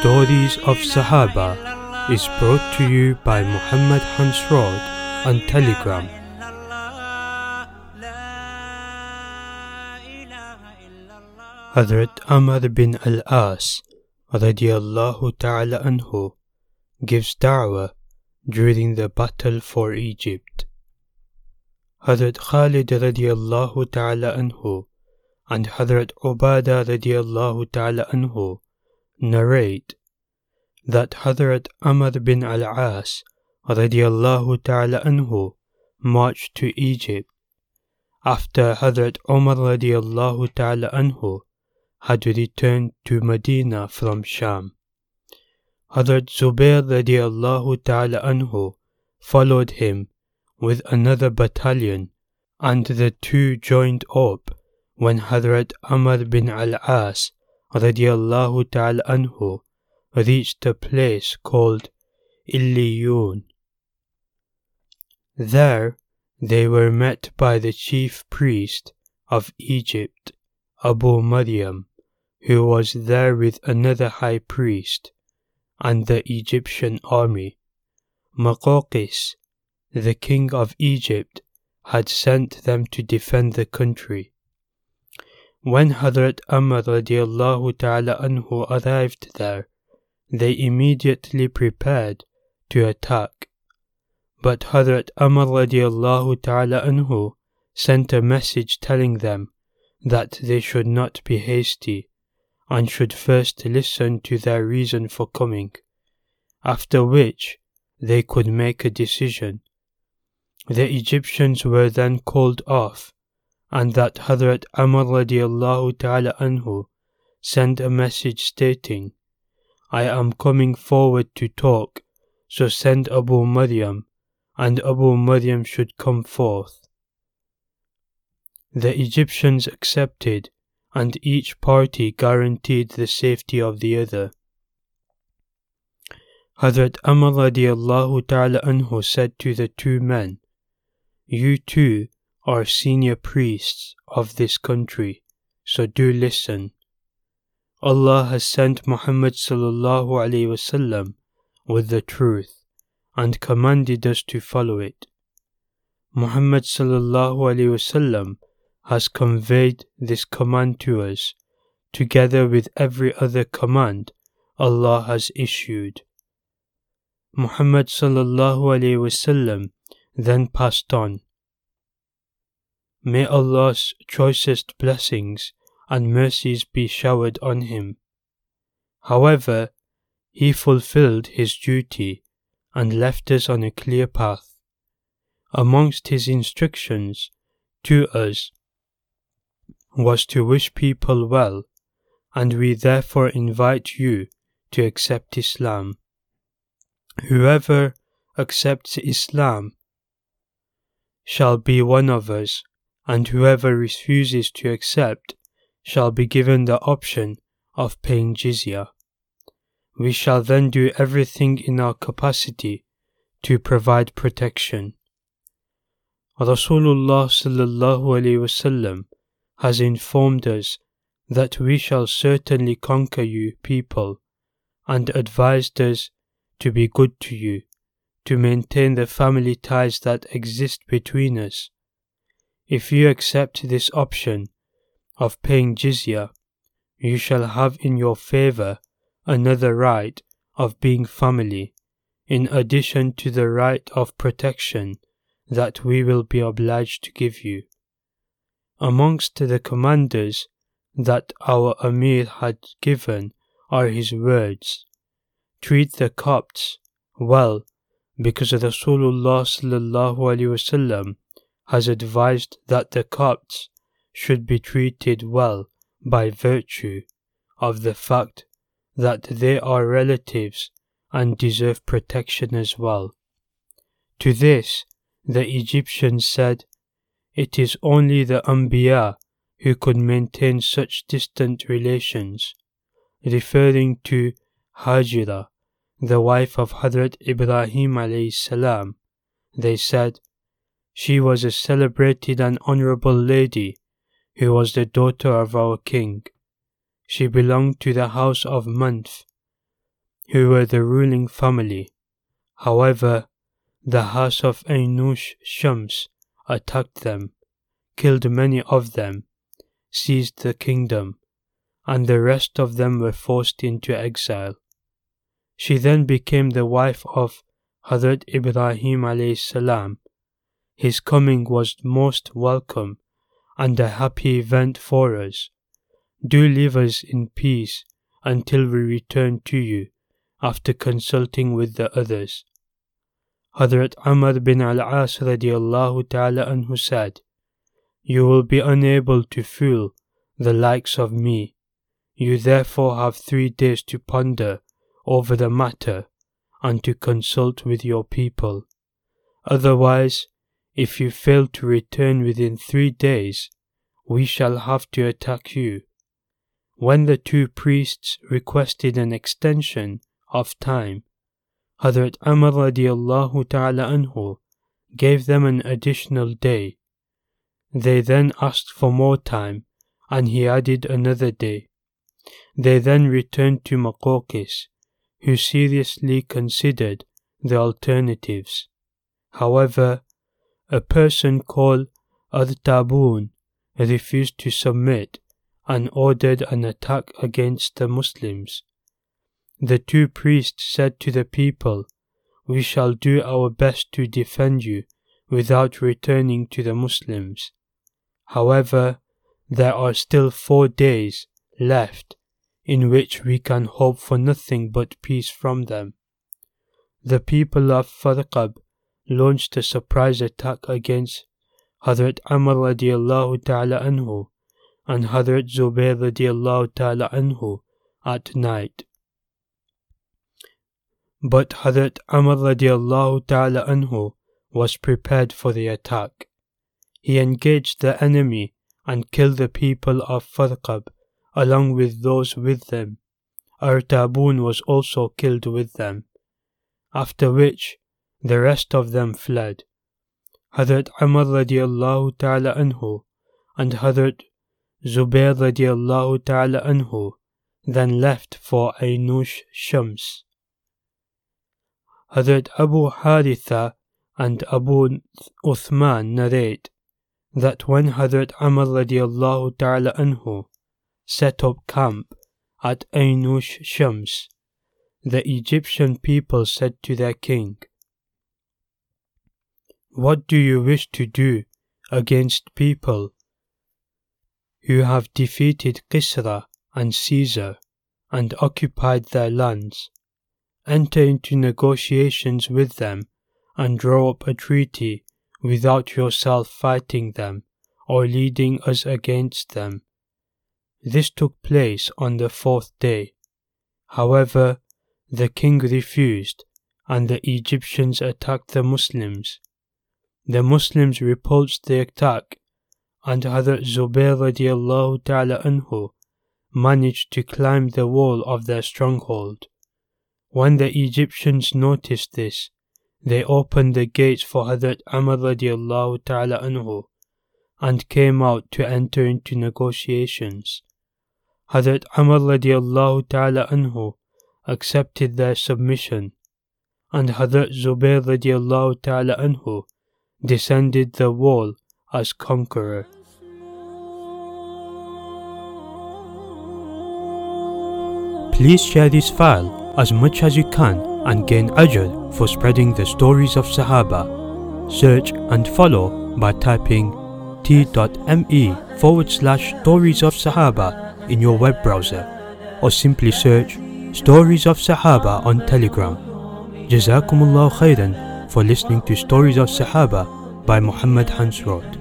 Stories of Sahaba is brought to you by Muhammad Hansrod on Telegram. Hazrat Amr bin al-As radiallahu ta'ala anhu gives da'wah during the battle for Egypt. Hazrat Khalid radiallahu ta'ala anhu and Hazrat Ubadah radiallahu ta'ala anhu narrate that Hazrat Amr bin al-As radiallahu ta'ala anhu marched to Egypt after Hazrat Umar radiallahu ta'ala anhu had returned to Medina from Sham. Hazrat Zubair radiallahu ta'ala anhu followed him with another battalion and the two joined up when Hazrat Amr bin al-As radiallahu ta'ala anhu reached a place called Illiyun. There they were met by the chief priest of Egypt, Abu Maryam, who was there with another high priest and the Egyptian army. Muqawqis, the king of Egypt, had sent them to defend the country. When Hazrat Amr radiallahu ta'ala anhu arrived there, they immediately prepared to attack. But Hazrat Amr radiallahu ta'ala anhu sent a message telling them that they should not be hasty and should first listen to their reason for coming, after which they could make a decision. The Egyptians were then called off, and that Hazrat Amr radiallahu ta'ala anhu sent a message stating, I am coming forward to talk, so send Abu Maryam, and Abu Maryam should come forth. The Egyptians accepted and each party guaranteed the safety of the other. Hazrat Amr radiallahu ta'ala anhu said to the two men, You two are senior priests of this country, so do listen. Allah has sent Muhammad sallallahu alaihi wasallam with the truth and commanded us to follow it. Muhammad sallallahu alaihi wasallam has conveyed this command to us, together with every other command Allah has issued. Muhammad sallallahu alaihi wasallam then passed on. May Allah's choicest blessings and mercies be showered on him. However, he fulfilled his duty and left us on a clear path. Amongst his instructions to us was to wish people well, and we therefore invite you to accept Islam. Whoever accepts Islam shall be one of us, and whoever refuses to accept shall be given the option of paying jizya. We shall then do everything in our capacity to provide protection. Rasulullah sallallahu wasallam has informed us that we shall certainly conquer you people, and advised us to be good to you, to maintain the family ties that exist between us. If you accept this option of paying jizya, you shall have in your favor another right of being family, in addition to the right of protection that we will be obliged to give you. Amongst the commanders that our Amir had given are his words. Treat the Copts well, because Rasulullah sallallahu alaihi wasallam has advised that the Copts should be treated well by virtue of the fact that they are relatives and deserve protection as well. To this, the Egyptians said, it is only the Anbiya who could maintain such distant relations, referring to Hajira, the wife of Hadrat Ibrahim alayhi salam. They said, She was a celebrated and honorable lady who was the daughter of our king. She belonged to the house of Manf. who were the ruling family. However, the house of Ainush Shams attacked them, killed many of them, seized the kingdom, and the rest of them were forced into exile. She then became the wife of Hazrat Ibrahim alayhi salam. His coming was most welcome and a happy event for us. Do leave us in peace until we return to you after consulting with the others. Hazrat Amr bin al-As radiallahu ta'ala anhu said, You will be unable to fool the likes of me. You therefore have three days to ponder over the matter and to consult with your people. Otherwise, if you fail to return within three days, we shall have to attack you. When the two priests requested an extension of time, Hazrat Amr radiallahu ta'ala anhu gave them an additional day. They then asked for more time and he added another day. They then returned to Muqawqis who seriously considered the alternatives. However, a person called Artabun refused to submit and ordered an attack against the Muslims. The two priests said to the people, We shall do our best to defend you without returning to the Muslims. However, there are still four days left in which we can hope for nothing but peace from them. The people of Farqab launched a surprise attack against Hazrat Amr radiallahu ta'ala anhu and Hazrat Zubair radiallahu ta'ala anhu at night. But Hazrat Amr radiallahu ta'ala anhu was prepared for the attack. He engaged the enemy and killed the people of Farqab along with those with them. Artabun was also killed with them, after which the rest of them fled. Hazrat Amr radiallahu ta'ala anhu and Hazrat Zubair radiallahu ta'ala anhu then left for Ainush Shams. Hazrat Abu Haritha and Abu Uthman narrate that when Hazrat Amr radiallahu ta'ala anhu set up camp at Ainush Shams, the Egyptian people said to their king, What do you wish to do against people who have defeated Kisra and Caesar and occupied their lands? Enter into negotiations with them and draw up a treaty without yourself fighting them or leading us against them this took place on the fourth day. However, the king refused and the Egyptians attacked the Muslims. The Muslims repulsed the attack and Hazrat Zubair radiallahu ta'ala anhu managed to climb the wall of their stronghold. When the Egyptians noticed this, they opened the gates for Hazrat Amr radiallahu ta'ala anhu and came out to enter into negotiations. Hazrat Amr radiallahu ta'ala anhu accepted their submission, and Hazrat Zubair radiallahu ta'ala anhu descended the wall as conqueror. Please share this file as much as you can and gain ajr for spreading the stories of Sahaba. Search and follow by typing t.me forward slash stories of Sahaba in your web browser or simply search Stories of Sahaba on Telegram. Jazakumullah khairan for listening to Stories of Sahaba by Muhammad Hansrod.